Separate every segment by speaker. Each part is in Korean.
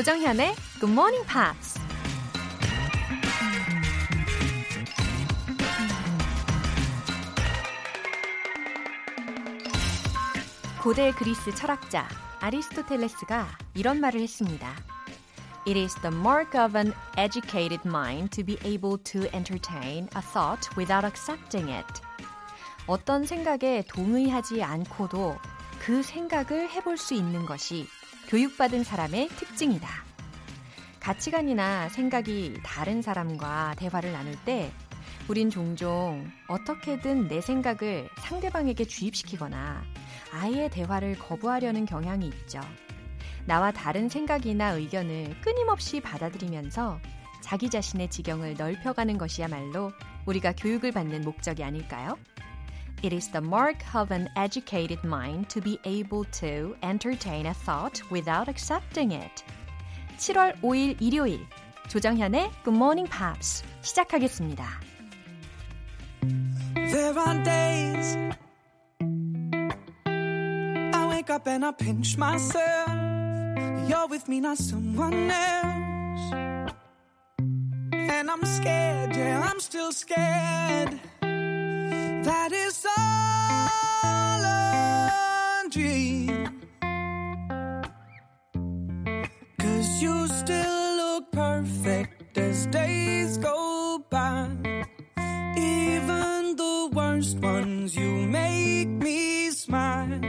Speaker 1: 조정현의 Good Morning Pops. 고대 그리스 철학자 아리스토텔레스가 이런 말을 했습니다. It is the mark of an educated mind to be able to entertain a thought without accepting it. 어떤 생각에 동의하지 않고도 그 생각을 해볼 수 있는 것이 교육받은 사람의 특징이다. 가치관이나 생각이 다른 사람과 대화를 나눌 때 우린 종종 어떻게든 내 생각을 상대방에게 주입시키거나 아예 대화를 거부하려는 경향이 있죠. 나와 다른 생각이나 의견을 끊임없이 받아들이면서 자기 자신의 지경을 넓혀가는 것이야말로 우리가 교육을 받는 목적이 아닐까요? It is the mark of an educated mind to be able to entertain a thought without accepting it. 7월 5일 일요일 조정현의 Good Morning Pops 시작하겠습니다. There are days I wake up and I pinch myself. You're with me, not someone else. And I'm scared, yeah, I'm still scared. That is all a dream. Cause you still look perfect as days go by. Even the worst ones, you make me smile.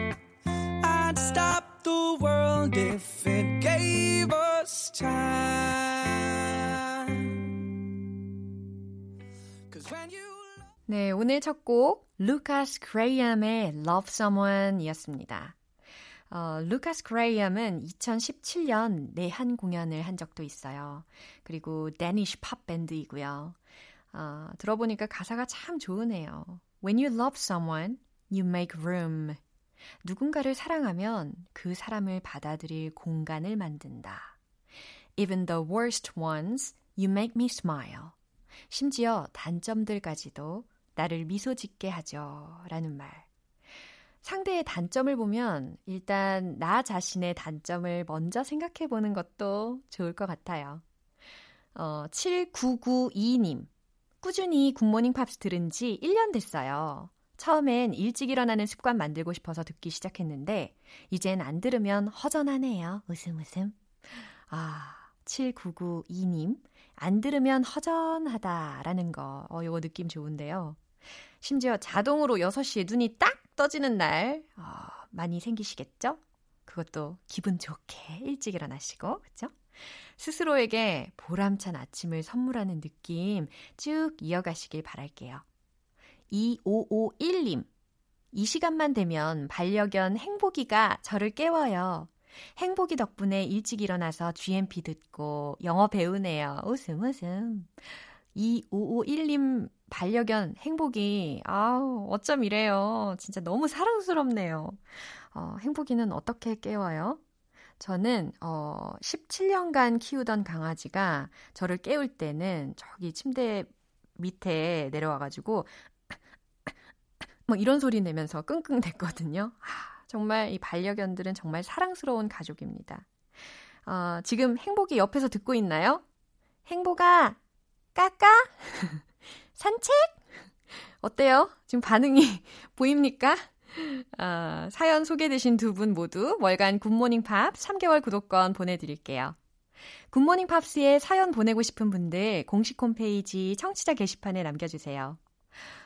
Speaker 1: I'd stop the world if it gave us time. 네, 오늘 첫 곡 루카스 그레이엄의 Love Someone이었습니다. 어, 루카스 그레이엄은 2017년 내한 공연을 한 적도 있어요. 그리고 Danish 팝 밴드이고요. 어, 들어보니까 가사가 참 좋으네요. When you love someone, you make room. 누군가를 사랑하면 그 사람을 받아들일 공간을 만든다. Even the worst ones, you make me smile. 심지어 단점들까지도 나를 미소 짓게 하죠. 라는 말. 상대의 단점을 보면 일단 나 자신의 단점을 먼저 생각해 보는 것도 좋을 것 같아요. 어, 7992님. 꾸준히 굿모닝 팝스 들은 지 1년 됐어요. 처음엔 일찍 일어나는 습관 만들고 싶어서 듣기 시작했는데, 이젠 안 들으면 허전하네요. 웃음 웃음. 아, 7992님. 안 들으면 허전하다라는 거. 어, 요거 느낌 좋은데요. 심지어 자동으로 6시에 눈이 딱 떠지는 날 어, 많이 생기시겠죠? 그것도 기분 좋게 일찍 일어나시고 그렇죠? 스스로에게 보람찬 아침을 선물하는 느낌 쭉 이어가시길 바랄게요. 2551님 이 시간만 되면 반려견 행복이가 저를 깨워요. 행복이 덕분에 일찍 일어나서 GMP 듣고 영어 배우네요. 웃음 웃음. 2551님 반려견 행복이 아우 어쩜 이래요. 진짜 너무 사랑스럽네요. 어, 행복이는 어떻게 깨워요? 저는 어 17년간 키우던 강아지가 저를 깨울 때는 저기 침대 밑에 내려와 가지고 뭐 이런 소리 내면서 끙끙 댔거든요. 아, 정말 이 반려견들은 정말 사랑스러운 가족입니다. 어, 지금 행복이 옆에서 듣고 있나요? 행복아, 까까? 산책? 어때요? 지금 반응이 보입니까? 어, 사연 소개되신 두 분 모두 월간 굿모닝 팝 3개월 구독권 보내드릴게요. 굿모닝 팝스에 사연 보내고 싶은 분들 공식 홈페이지 청취자 게시판에 남겨주세요.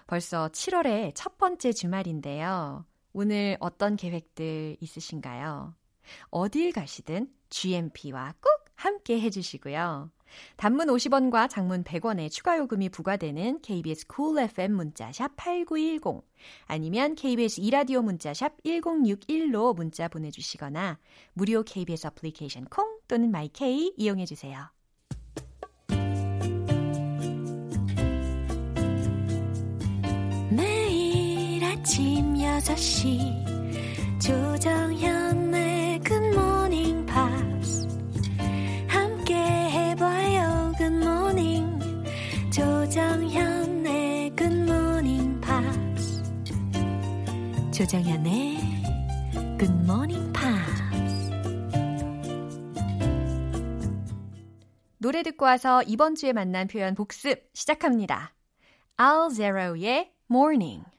Speaker 1: 벌써 7월의 첫 번째 주말인데요. 오늘 어떤 계획들 있으신가요? 어딜 가시든 GMP와 꼭 함께 해주시고요. 단문 50원과 장문 100원의 추가 요금이 부과되는 KBS cool FM 문자샵 8910 아니면 KBS 이라디오 문자샵 1061로 문자 보내주시거나 무료 KBS 애플리케이션 콩 또는 마이케이 이용해 주세요. 6시 조정현의 굿모닝 팝스 함께 해봐요 굿모닝 조정현의 굿모닝 팝스 조정현의 굿모닝 팝스 노래 듣고 와서 이번 주에 만난 표현 복습 시작합니다. Al Zero의 Morning.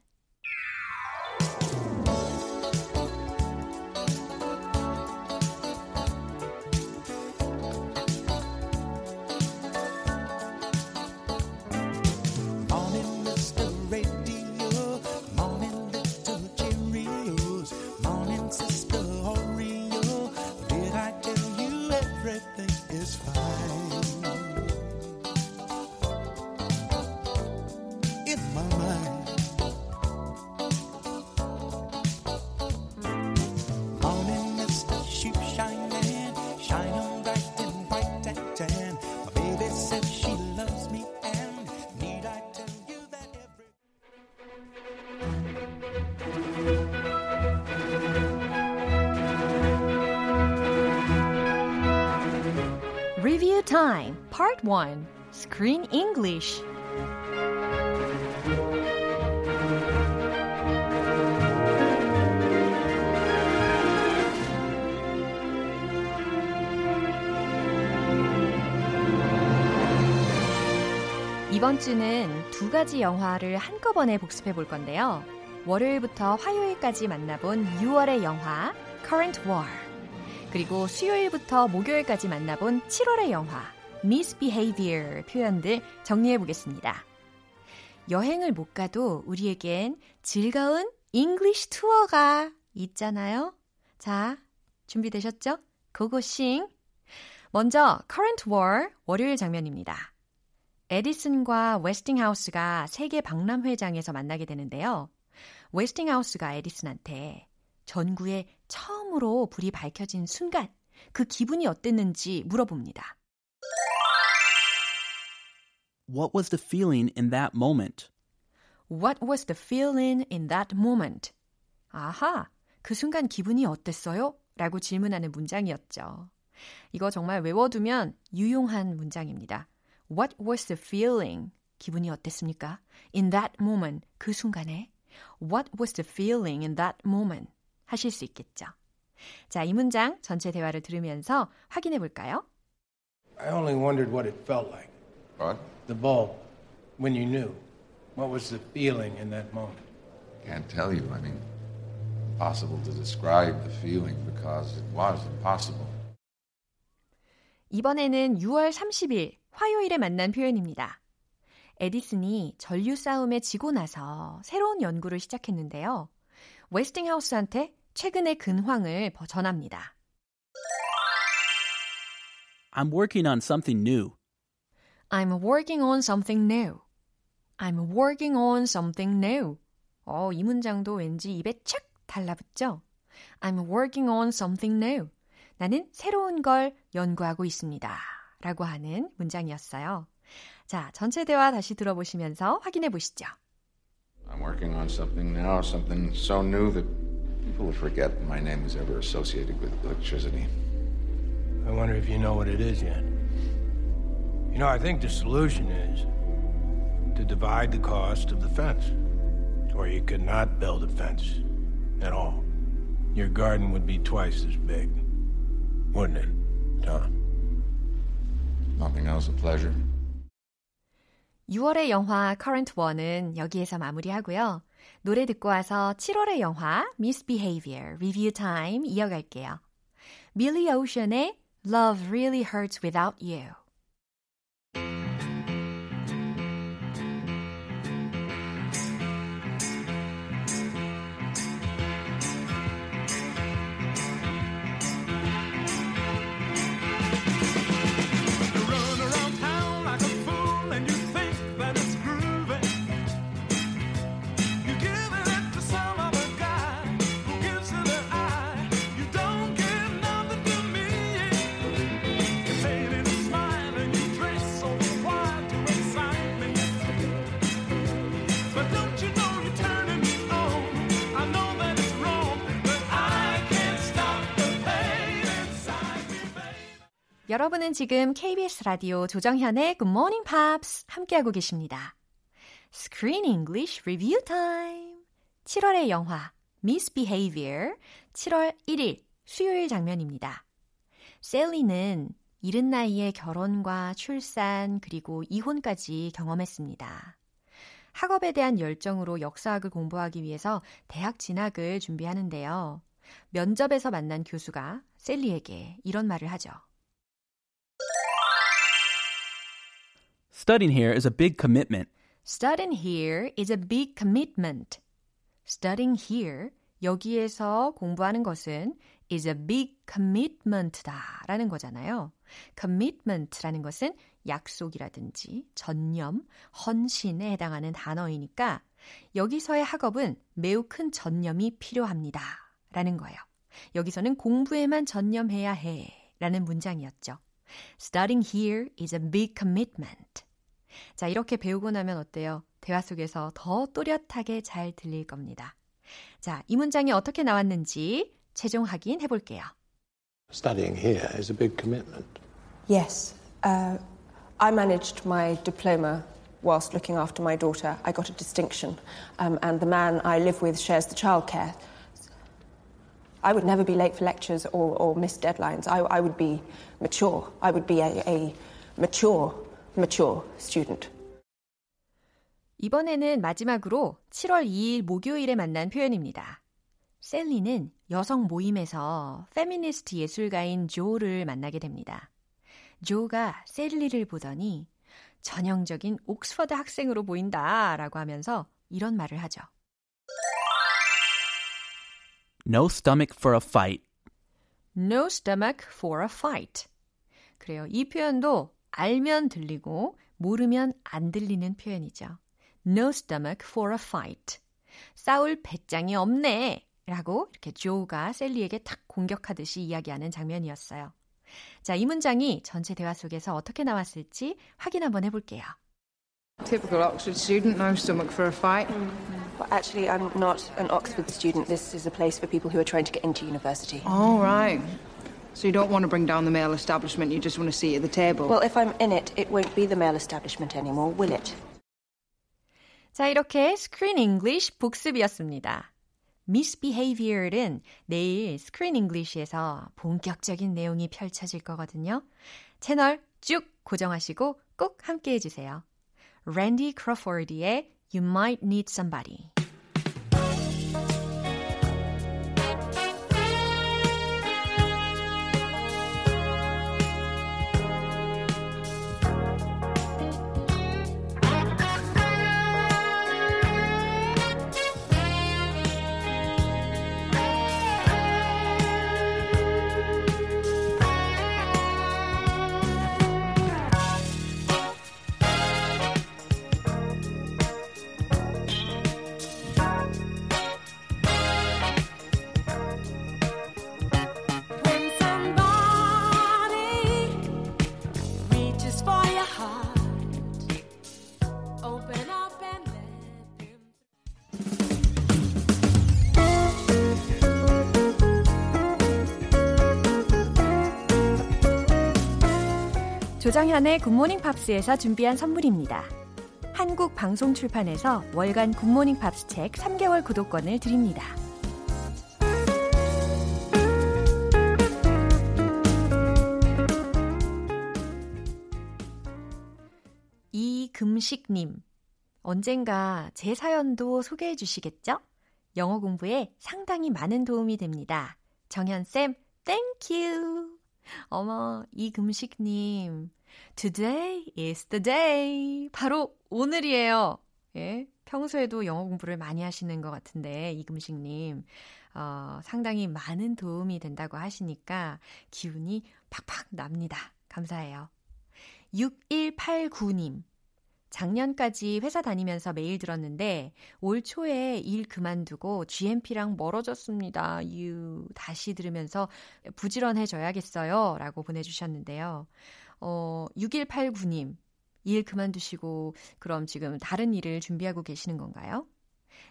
Speaker 1: Time. Part 1 Screen English. 이번 주는 두 가지 영화를 한꺼번에 복습해 볼 건데요. 월요일부터 화요일까지 만나본 6월의 영화 Current War 그리고 수요일부터 목요일까지 만나본 7월의 영화 Misbehavior 표현들 정리해 보겠습니다. 여행을 못 가도 우리에겐 즐거운 English 투어가 있잖아요. 자, 준비되셨죠? 고고싱! 먼저 Current War 월요일 장면입니다. 에디슨과 웨스팅하우스가 세계 박람회장에서 만나게 되는데요. 웨스팅하우스가 에디슨한테 전구에 처음으로 불이 밝혀진 순간 그 기분이 어땠는지 물어봅니다.
Speaker 2: What was the feeling in that moment?
Speaker 1: What was the feeling in that moment? 아하, 그 순간 기분이 어땠어요? 라고 질문하는 문장이었죠. 이거 정말 외워두면 유용한 문장입니다. What was the feeling? 기분이 어땠습니까? In that moment, 그 순간에. What was the feeling in that moment? 하실 수 있겠죠. 자, 이 문장 전체 대화를 들으면서 확인해 볼까요?
Speaker 3: I only wondered what it felt like.
Speaker 4: What?
Speaker 3: The bulb, when you knew. What was the feeling in that moment?
Speaker 4: Can't tell you. I mean, impossible to describe the feeling because it was impossible.
Speaker 1: 이번에는 6월 30일 화요일에 만난 표현입니다. 에디슨이 전류 싸움에 지고 나서 새로운 연구를 시작했는데요. 웨스팅하우스한테 최근의 근황을 전합니다.
Speaker 2: I'm working on something new.
Speaker 1: I'm working on something new. I'm working on something new. 어, 이 문장도 왠지 입에 착 달라붙죠? I'm working on something new. 나는 새로운 걸 연구하고 있습니다. 라고 하는 문장이었어요. 자, 전체 대화 다시 들어보시면서 확인해 보시죠.
Speaker 4: I'm working on something now, something so new that people will forget my name was ever associated with electricity.
Speaker 3: I wonder if you know what it is yet. You know, I think the solution is to divide the cost of the fence. Or you could not build a fence at all. Your garden would be twice as big. Wouldn't it, Tom?
Speaker 4: Nothing else a pleasure.
Speaker 1: 6월의 영화 Current One은 여기에서 마무리하고요. 노래 듣고 와서 7월의 영화 Misbehavior Review Time 이어갈게요. Billy Ocean의 Love Really Hurts Without You. 여러분은 지금 KBS 라디오 조정현의 Good Morning Pops 함께하고 계십니다. Screen English Review Time 7월의 영화 Misbehavior 7월 1일 수요일 장면입니다. 셀리는 이른 나이에 결혼과 출산 그리고 이혼까지 경험했습니다. 학업에 대한 열정으로 역사학을 공부하기 위해서 대학 진학을 준비하는데요. 면접에서 만난 교수가 셀리에게 이런 말을 하죠.
Speaker 2: Studying here is a big commitment.
Speaker 1: Studying here is a big commitment. Studying here, 여기에서 공부하는 것은 is a big commitment다 라는 거잖아요. commitment라는 것은 약속이라든지 전념, 헌신에 해당하는 단어이니까 여기서의 학업은 매우 큰 전념이 필요합니다. 라는 거예요. 여기서는 공부에만 전념해야 해 라는 문장이었죠. Studying here is a big commitment. 자, 이렇게 배우고 나면 어때요? 대화 속에서 더 또렷하게 잘 들릴 겁니다. 자, 이 문장이 어떻게 나왔는지 최종 확인 해 볼게요.
Speaker 3: Studying here is a big commitment.
Speaker 5: Yes. Uh, I managed my diploma whilst looking after my daughter. I got a distinction, um, and the man I live with shares the childcare. I would never be late for lectures or, or miss deadlines. I, I would be mature. I would be a, a mature, mature student.
Speaker 1: 이번에는 마지막으로 7월 2일 목요일에 만난 표현입니다. 셀리는 여성 모임에서 페미니스트 예술가인 조를 만나게 됩니다. 조가 셀리를 보더니 전형적인 옥스퍼드 학생으로 보인다 라고 하면서 이런 말을 하죠.
Speaker 2: No stomach for a fight.
Speaker 1: No stomach for a fight. 그래요. 이 표현도 알면 들리고 모르면 안 들리는 표현이죠. No stomach for a fight. 싸울 배짱이 없네. 라고 이렇게 조가 셀리에게 탁 공격하듯이 이야기하는 장면이었어요. 자, 이 문장이 전체 대화 속에서 어떻게 나왔을지 확인 한번 해볼게요.
Speaker 6: Typical Oxford student, no stomach for a fight.
Speaker 5: But actually, I'm not an Oxford student. This is a place for people who are trying to get into university.
Speaker 6: All right. So you don't want to bring down the male establishment, you just want to see at the table.
Speaker 5: Well, if I'm in it, it won't be the male establishment anymore, will it?
Speaker 1: 자, 이렇게 Screen English 복습이었습니다. misbehavior은 내일 Screen English에서 본격적인 내용이 펼쳐질 거거든요. 채널 쭉 고정하시고 꼭 함께 해주세요. 랜디 크로포드의 You Might Need Somebody 조정현의 굿모닝 팝스에서 준비한 선물입니다. 한국 방송 출판에서 월간 굿모닝 팝스 책 3개월 구독권을 드립니다. 이금식님, 언젠가 제 사연도 소개해 주시겠죠? 영어 공부에 상당히 많은 도움이 됩니다. 정현쌤, thank you! 어머, 이금식님, today is the day. 바로 오늘이에요. 예, 평소에도 영어 공부를 많이 하시는 것 같은데, 이금식님, 어, 상당히 많은 도움이 된다고 하시니까 기운이 팍팍 납니다. 감사해요. 6189님, 작년까지 회사 다니면서 매일 들었는데 올 초에 일 그만두고 GMP랑 멀어졌습니다. 유 다시 들으면서 부지런해져야겠어요. 라고 보내주셨는데요. 어, 6189님 일 그만두시고 그럼 지금 다른 일을 준비하고 계시는 건가요?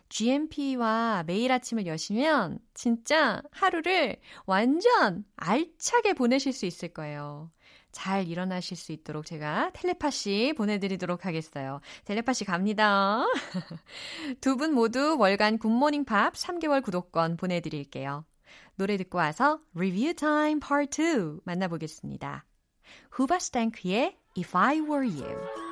Speaker 1: GMP와 매일 아침을 여시면 진짜 하루를 완전 알차게 보내실 수 있을 거예요. 잘 일어나실 수 있도록 제가 텔레파시 보내드리도록 하겠어요. 텔레파시 갑니다. 두 분 모두 월간 굿모닝 팝스 3개월 구독권 보내드릴게요. 노래 듣고 와서 리뷰 타임 파트 2 만나보겠습니다. 후바스탱크의 If I Were You.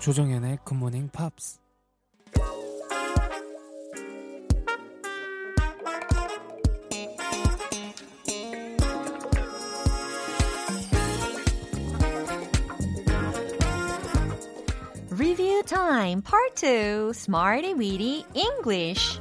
Speaker 7: 조정연의 굿모닝 팝스
Speaker 1: Review time, part 2, Smarty Weedy English.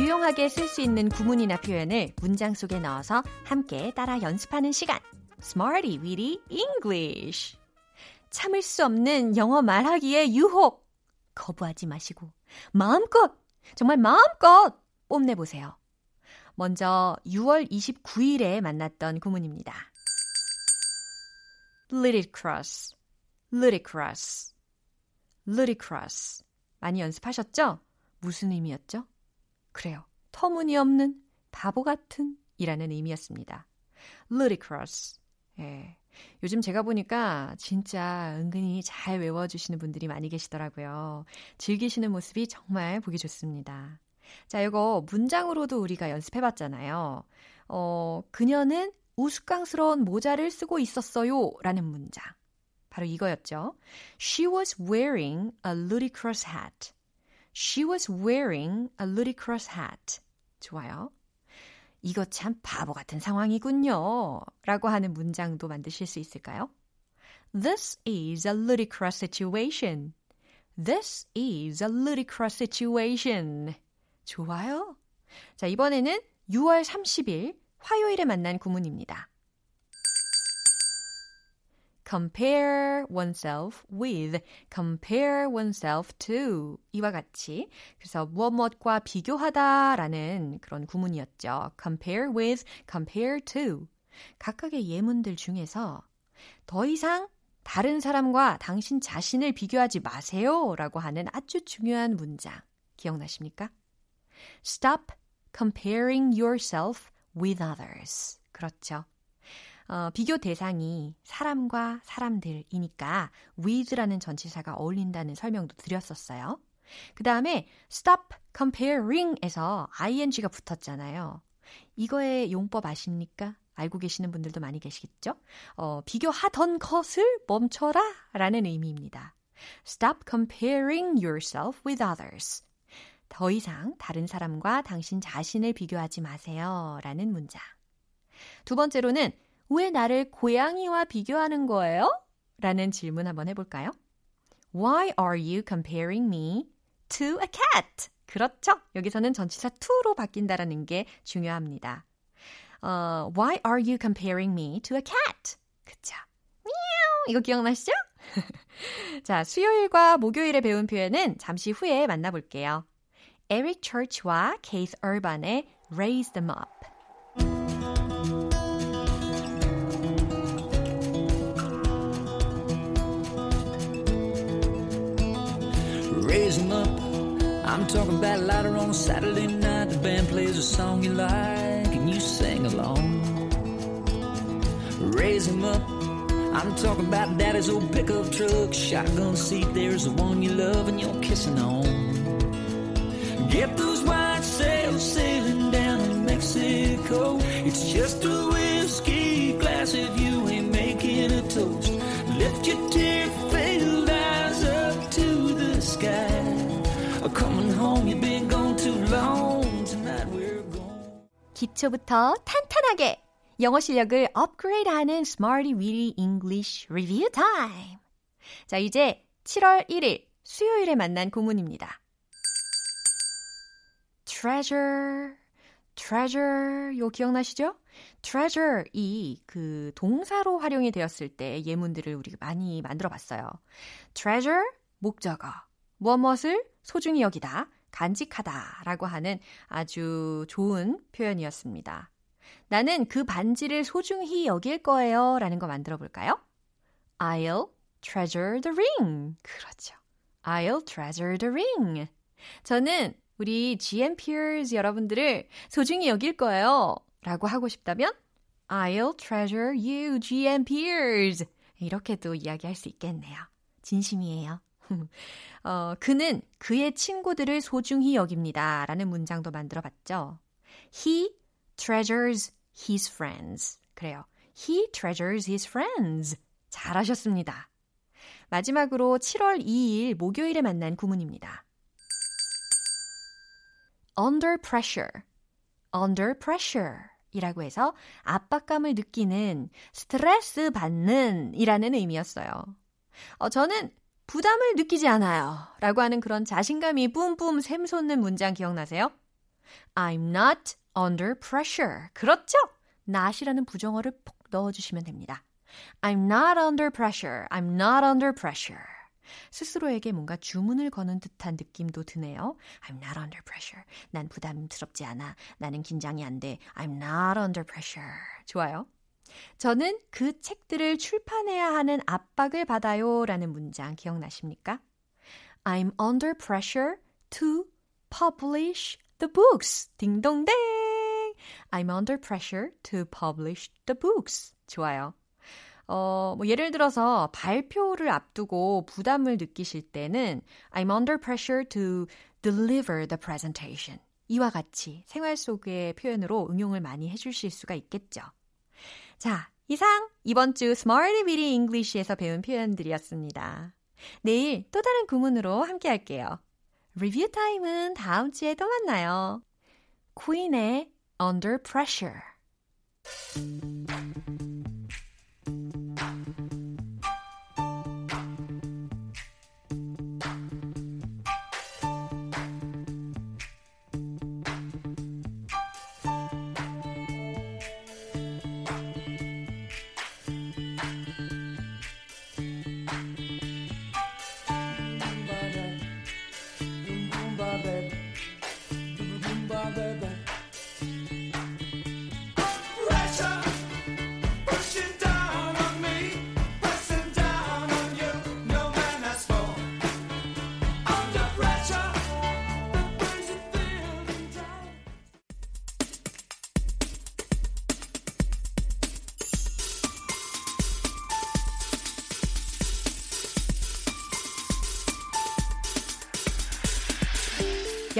Speaker 1: 유용하게 쓸 수 있는 구문이나 표현을 문장 속에 넣어서 함께 따라 연습하는 시간. Smarty Weedy English. 참을 수 없는 영어 말하기의 유혹. 거부하지 마시고 마음껏, 정말 마음껏 뽐내보세요. 먼저 6월 29일에 만났던 구문입니다. ludicrous, ludicrous, ludicrous. 많이 연습하셨죠? 무슨 의미였죠? 그래요. 터무니없는, 바보 같은 이라는 의미였습니다. ludicrous. 예. 요즘 제가 보니까 진짜 은근히 잘 외워주시는 분들이 많이 계시더라고요. 즐기시는 모습이 정말 보기 좋습니다. 자, 이거 문장으로도 우리가 연습해 봤잖아요. 어, 그녀는 우스꽝스러운 모자를 쓰고 있었어요. 라는 문장. 바로 이거였죠. She was wearing a ludicrous hat. She was wearing a ludicrous hat. 좋아요. 이거 참 바보 같은 상황이군요. 라고 하는 문장도 만드실 수 있을까요? This is a ludicrous situation. This is a ludicrous situation. 좋아요. 자, 이번에는 6월 30일 화요일에 만난 구문입니다. Compare oneself with, compare oneself to 이와 같이 그래서 무엇 무엇과 비교하다라는 그런 구문이었죠. compare with, compare to 각각의 예문들 중에서 더 이상 다른 사람과 당신 자신을 비교하지 마세요 라고 하는 아주 중요한 문장 기억나십니까? Stop comparing yourself with others. 그렇죠. 어, 비교 대상이 사람과 사람들이니까 with라는 전치사가 어울린다는 설명도 드렸었어요. 그 다음에 stop comparing에서 ing가 붙었잖아요. 이거의 용법 아십니까? 알고 계시는 분들도 많이 계시겠죠? 어, 비교하던 것을 멈춰라 라는 의미입니다. Stop comparing yourself with others. 더 이상 다른 사람과 당신 자신을 비교하지 마세요 라는 문장. 두 번째로는 왜 나를 고양이와 비교하는 거예요? 라는 질문 한번 해볼까요? Why are you comparing me to a cat? 그렇죠. 여기서는 전치사 to로 바뀐다라는 게 중요합니다. 어, why are you comparing me to a cat? 그쵸. 미야우. 이거 기억나시죠? 자, 수요일과 목요일에 배운 표현은 잠시 후에 만나볼게요. 에릭 처치와 케이스 얼반의 Raise Them Up.
Speaker 8: I'm talking about later on a Saturday night. The band plays a song you like and you sing along. Raise 'em up. I'm talking about daddy's old pickup truck, shotgun seat. There's the one you love and you're kissing on. Get those white sails sailing down Mexican Mexico. It's just a whiskey glass if you ain't making a toast.
Speaker 1: 기초부터 탄탄하게 영어 실력을 업그레이드하는 Smarty Weedy English Review Time. 자, 이제 7월 1일 수요일에 만난 구문입니다. treasure, treasure, 요 기억나시죠? treasure 이 그 동사로 활용이 되었을 때 예문들을 우리가 많이 만들어 봤어요. treasure, 목적어. 무엇을 소중히 여기다, 간직하다 라고 하는 아주 좋은 표현이었습니다. 나는 그 반지를 소중히 여길 거예요 라는 거 만들어 볼까요? I'll treasure the ring. 그렇죠. I'll treasure the ring. 저는 우리 GM peers 여러분들을 소중히 여길 거예요. 라고 하고 싶다면 I'll treasure you, GM peers. 이렇게도 이야기할 수 있겠네요. 진심이에요. 어, 그는 그의 친구들을 소중히 여깁니다. 라는 문장도 만들어 봤죠. He treasures his friends. 그래요. He treasures his friends. 잘하셨습니다. 마지막으로 7월 2일 목요일에 만난 구문입니다. under pressure, under pressure 이라고 해서 압박감을 느끼는, 스트레스 받는 이라는 의미였어요. 어, 저는 부담을 느끼지 않아요. 라고 하는 그런 자신감이 뿜뿜 샘솟는 문장 기억나세요? I'm not under pressure. 그렇죠? not이라는 부정어를 푹 넣어주시면 됩니다. I'm not under pressure. I'm not under pressure. 스스로에게 뭔가 주문을 거는 듯한 느낌도 드네요. I'm not under pressure. 난 부담스럽지 않아. 나는 긴장이 안 돼. I'm not under pressure. 좋아요. 저는 그 책들을 출판해야 하는 압박을 받아요. 라는 문장 기억나십니까? I'm under pressure to publish the books. 딩동댕! I'm under pressure to publish the books. 좋아요. 어, 뭐 예를 들어서 발표를 앞두고 부담을 느끼실 때는 I'm under pressure to deliver the presentation. 이와 같이 생활 속의 표현으로 응용을 많이 해주실 수가 있겠죠. 자, 이상 이번 주 Smarty Bitty English에서 배운 표현들이었습니다. 내일 또 다른 구문으로 함께 할게요. 리뷰 타임은 다음 주에 또 만나요. 퀸의 Under. Pressure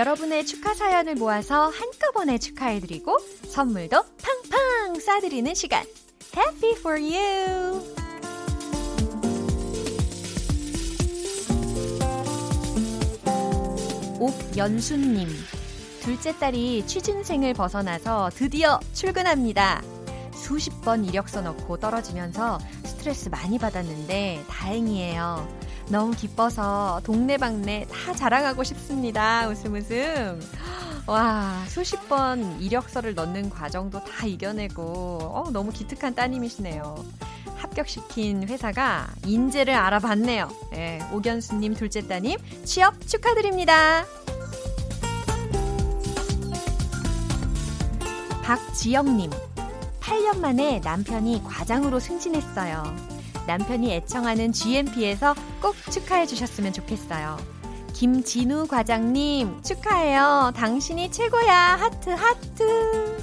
Speaker 1: 여러분의 축하 사연을 모아서 한꺼번에 축하해드리고 선물도 팡팡 쏴드리는 시간. Happy for you! 옥연수님. 둘째 딸이 취준생을 벗어나서 드디어 출근합니다. 수십 번 이력서 넣고 떨어지면서 스트레스 많이 받았는데 다행이에요. 너무 기뻐서 동네방네 다 자랑하고 싶습니다. 웃음 웃음. 와, 수십 번 이력서를 넣는 과정도 다 이겨내고, 어, 너무 기특한 따님이시네요. 합격시킨 회사가 인재를 알아봤네요. 예, 오견수님 둘째 따님 취업 축하드립니다. 박지영님, 8년 만에 남편이 과장으로 승진했어요. 남편이 애청하는 GMP에서 꼭 축하해 주셨으면 좋겠어요. 김진우 과장님, 축하해요. 당신이 최고야. 하트, 하트.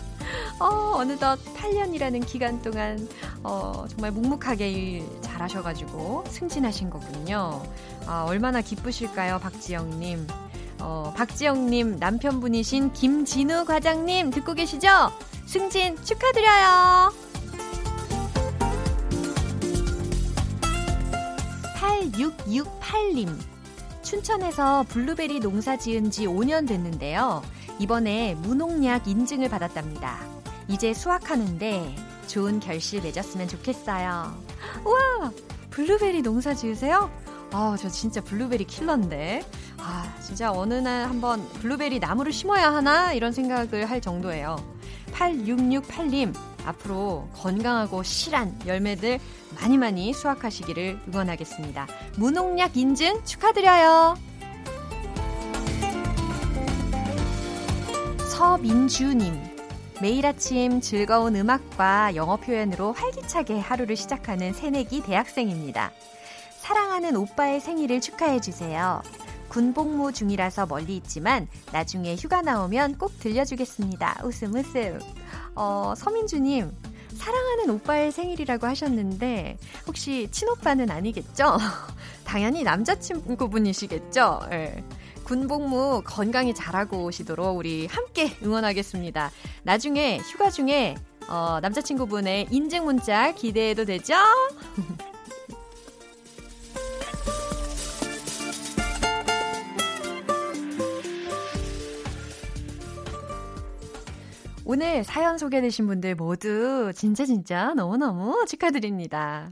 Speaker 1: 어, 어느덧 8년이라는 기간 동안, 어, 정말 묵묵하게 일 잘하셔가지고 승진하신 거군요. 아, 얼마나 기쁘실까요, 박지영님. 어, 박지영님 남편분이신 김진우 과장님 듣고 계시죠? 승진 축하드려요. 8668님. 춘천에서 블루베리 농사 지은 지 5년 됐는데요. 이번에 무농약 인증을 받았답니다. 이제 수확하는데 좋은 결실 맺었으면 좋겠어요. 우와! 블루베리 농사 지으세요? 아, 저 진짜 블루베리 킬러인데. 아, 진짜 어느 날 한번 블루베리 나무를 심어야 하나? 이런 생각을 할 정도예요. 8668님, 앞으로 건강하고 실한 열매들 많이 많이 수확하시기를 응원하겠습니다. 무농약 인증 축하드려요. 서민주님. 매일 아침 즐거운 음악과 영어 표현으로 활기차게 하루를 시작하는 새내기 대학생입니다. 사랑하는 오빠의 생일을 축하해주세요. 군복무 중이라서 멀리 있지만 나중에 휴가 나오면 꼭 들려주겠습니다. 웃음 웃음. 어, 서민주님, 사랑하는 오빠의 생일이라고 하셨는데 혹시 친오빠는 아니겠죠? 당연히 남자친구분이시겠죠? 예. 군복무 건강히 잘하고 오시도록 우리 함께 응원하겠습니다. 나중에 휴가 중에 어, 남자친구분의 인증 문자 기대해도 되죠? 오늘 사연 소개되신 분들 모두 진짜 진짜 너무너무 축하드립니다.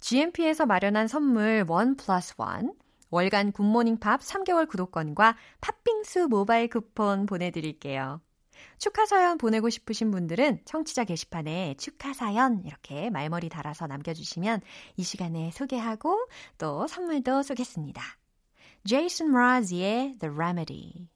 Speaker 1: GMP에서 마련한 선물 one plus one 월간 굿모닝 팝스 3개월 구독권과 팥빙수 모바일 쿠폰 보내드릴게요. 축하 사연 보내고 싶으신 분들은 청취자 게시판에 축하 사연 이렇게 말머리 달아서 남겨주시면 이 시간에 소개하고 또 선물도 쏘겠습니다. 제이슨 므라즈의 The Remedy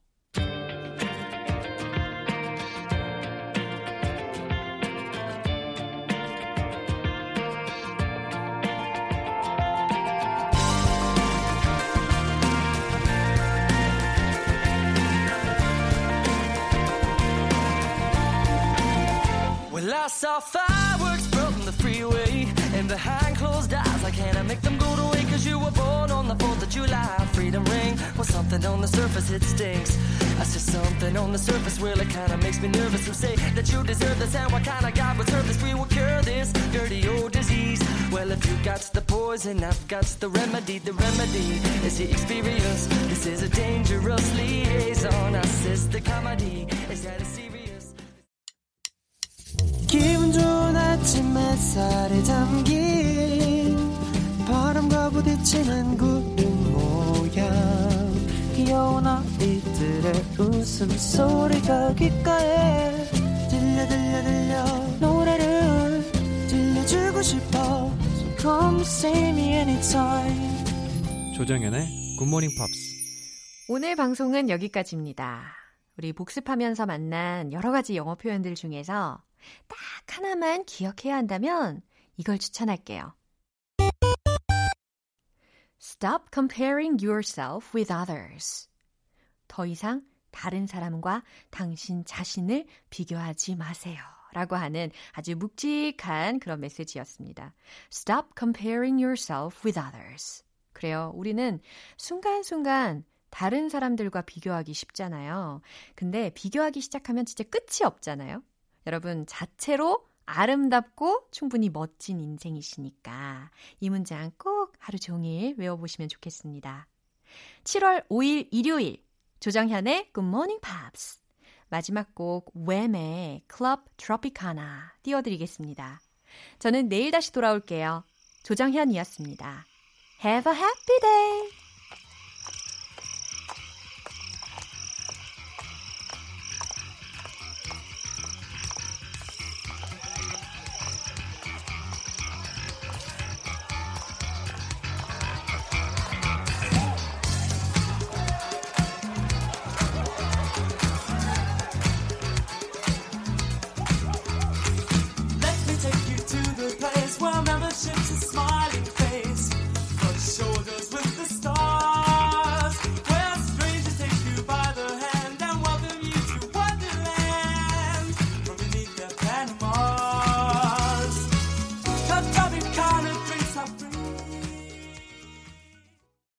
Speaker 8: the surface, it stinks. I see something on the surface, well, it kinda makes me nervous to say that you deserve this. And what kind of God would serve this? We will cure this dirty old disease. Well, if you got the poison, I've got the remedy. The remedy is the experience. This is a dangerous liaison. I says the comedy. Is that a serious?
Speaker 9: 기분 좋은 아침 햇살에 담긴 바람과 부딪히는 구름 모양 귀여운 아이들의 웃음소리가 귓가에 들려 들려 들려 노래를 들려주고 싶어 So come see me anytime
Speaker 7: 조정연의 굿모닝 팝스.
Speaker 1: 오늘 방송은 여기까지입니다. 우리 복습하면서 만난 여러 가지 영어 표현들 중에서 딱 하나만 기억해야 한다면 이걸 추천할게요. Stop comparing yourself with others. 더 이상 다른 사람과 당신 자신을 비교하지 마세요. 라고 하는 아주 묵직한 그런 메시지였습니다. Stop comparing yourself with others. 그래요. 우리는 순간순간 다른 사람들과 비교하기 쉽잖아요. 근데 비교하기 시작하면 진짜 끝이 없잖아요. 여러분, 자체로 아름답고 충분히 멋진 인생이시니까 이 문장 꼭 하루 종일 외워보시면 좋겠습니다. 7월 5일 일요일 조정현의 Good Morning Pops 마지막 곡 웸의 Club Tropicana 띄워드리겠습니다. 저는 내일 다시 돌아올게요. 조정현이었습니다. Have a happy day!